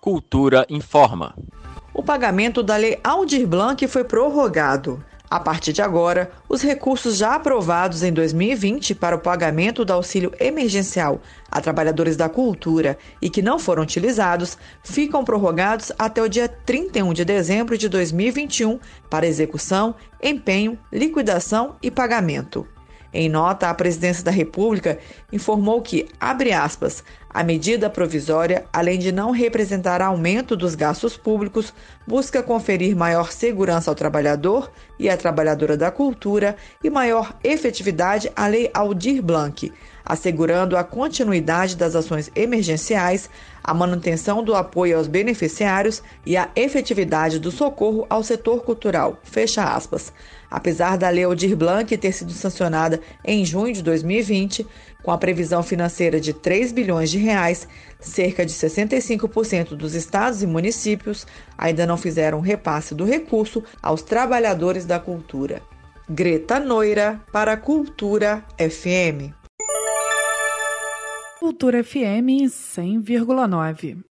Cultura informa. O pagamento da Lei Aldir Blanc foi prorrogado. A partir de agora, os recursos já aprovados em 2020 para o pagamento do auxílio emergencial a trabalhadores da cultura e que não foram utilizados ficam prorrogados até o dia 31 de dezembro de 2021 para execução, empenho, liquidação e pagamento. Em nota, a Presidência da República informou que, abre aspas, a medida provisória, além de não representar aumento dos gastos públicos, busca conferir maior segurança ao trabalhador e à trabalhadora da cultura e maior efetividade à Lei Aldir Blanc, assegurando a continuidade das ações emergenciais, a manutenção do apoio aos beneficiários e a efetividade do socorro ao setor cultural. Fecha aspas. Apesar da Lei Aldir Blanc ter sido sancionada em junho de 2020, com a previsão financeira de 3 bilhões de reais, cerca de 65% dos estados e municípios ainda não fizeram repasse do recurso aos trabalhadores da cultura. Greta Noira para Cultura FM. Cultura FM 100,9.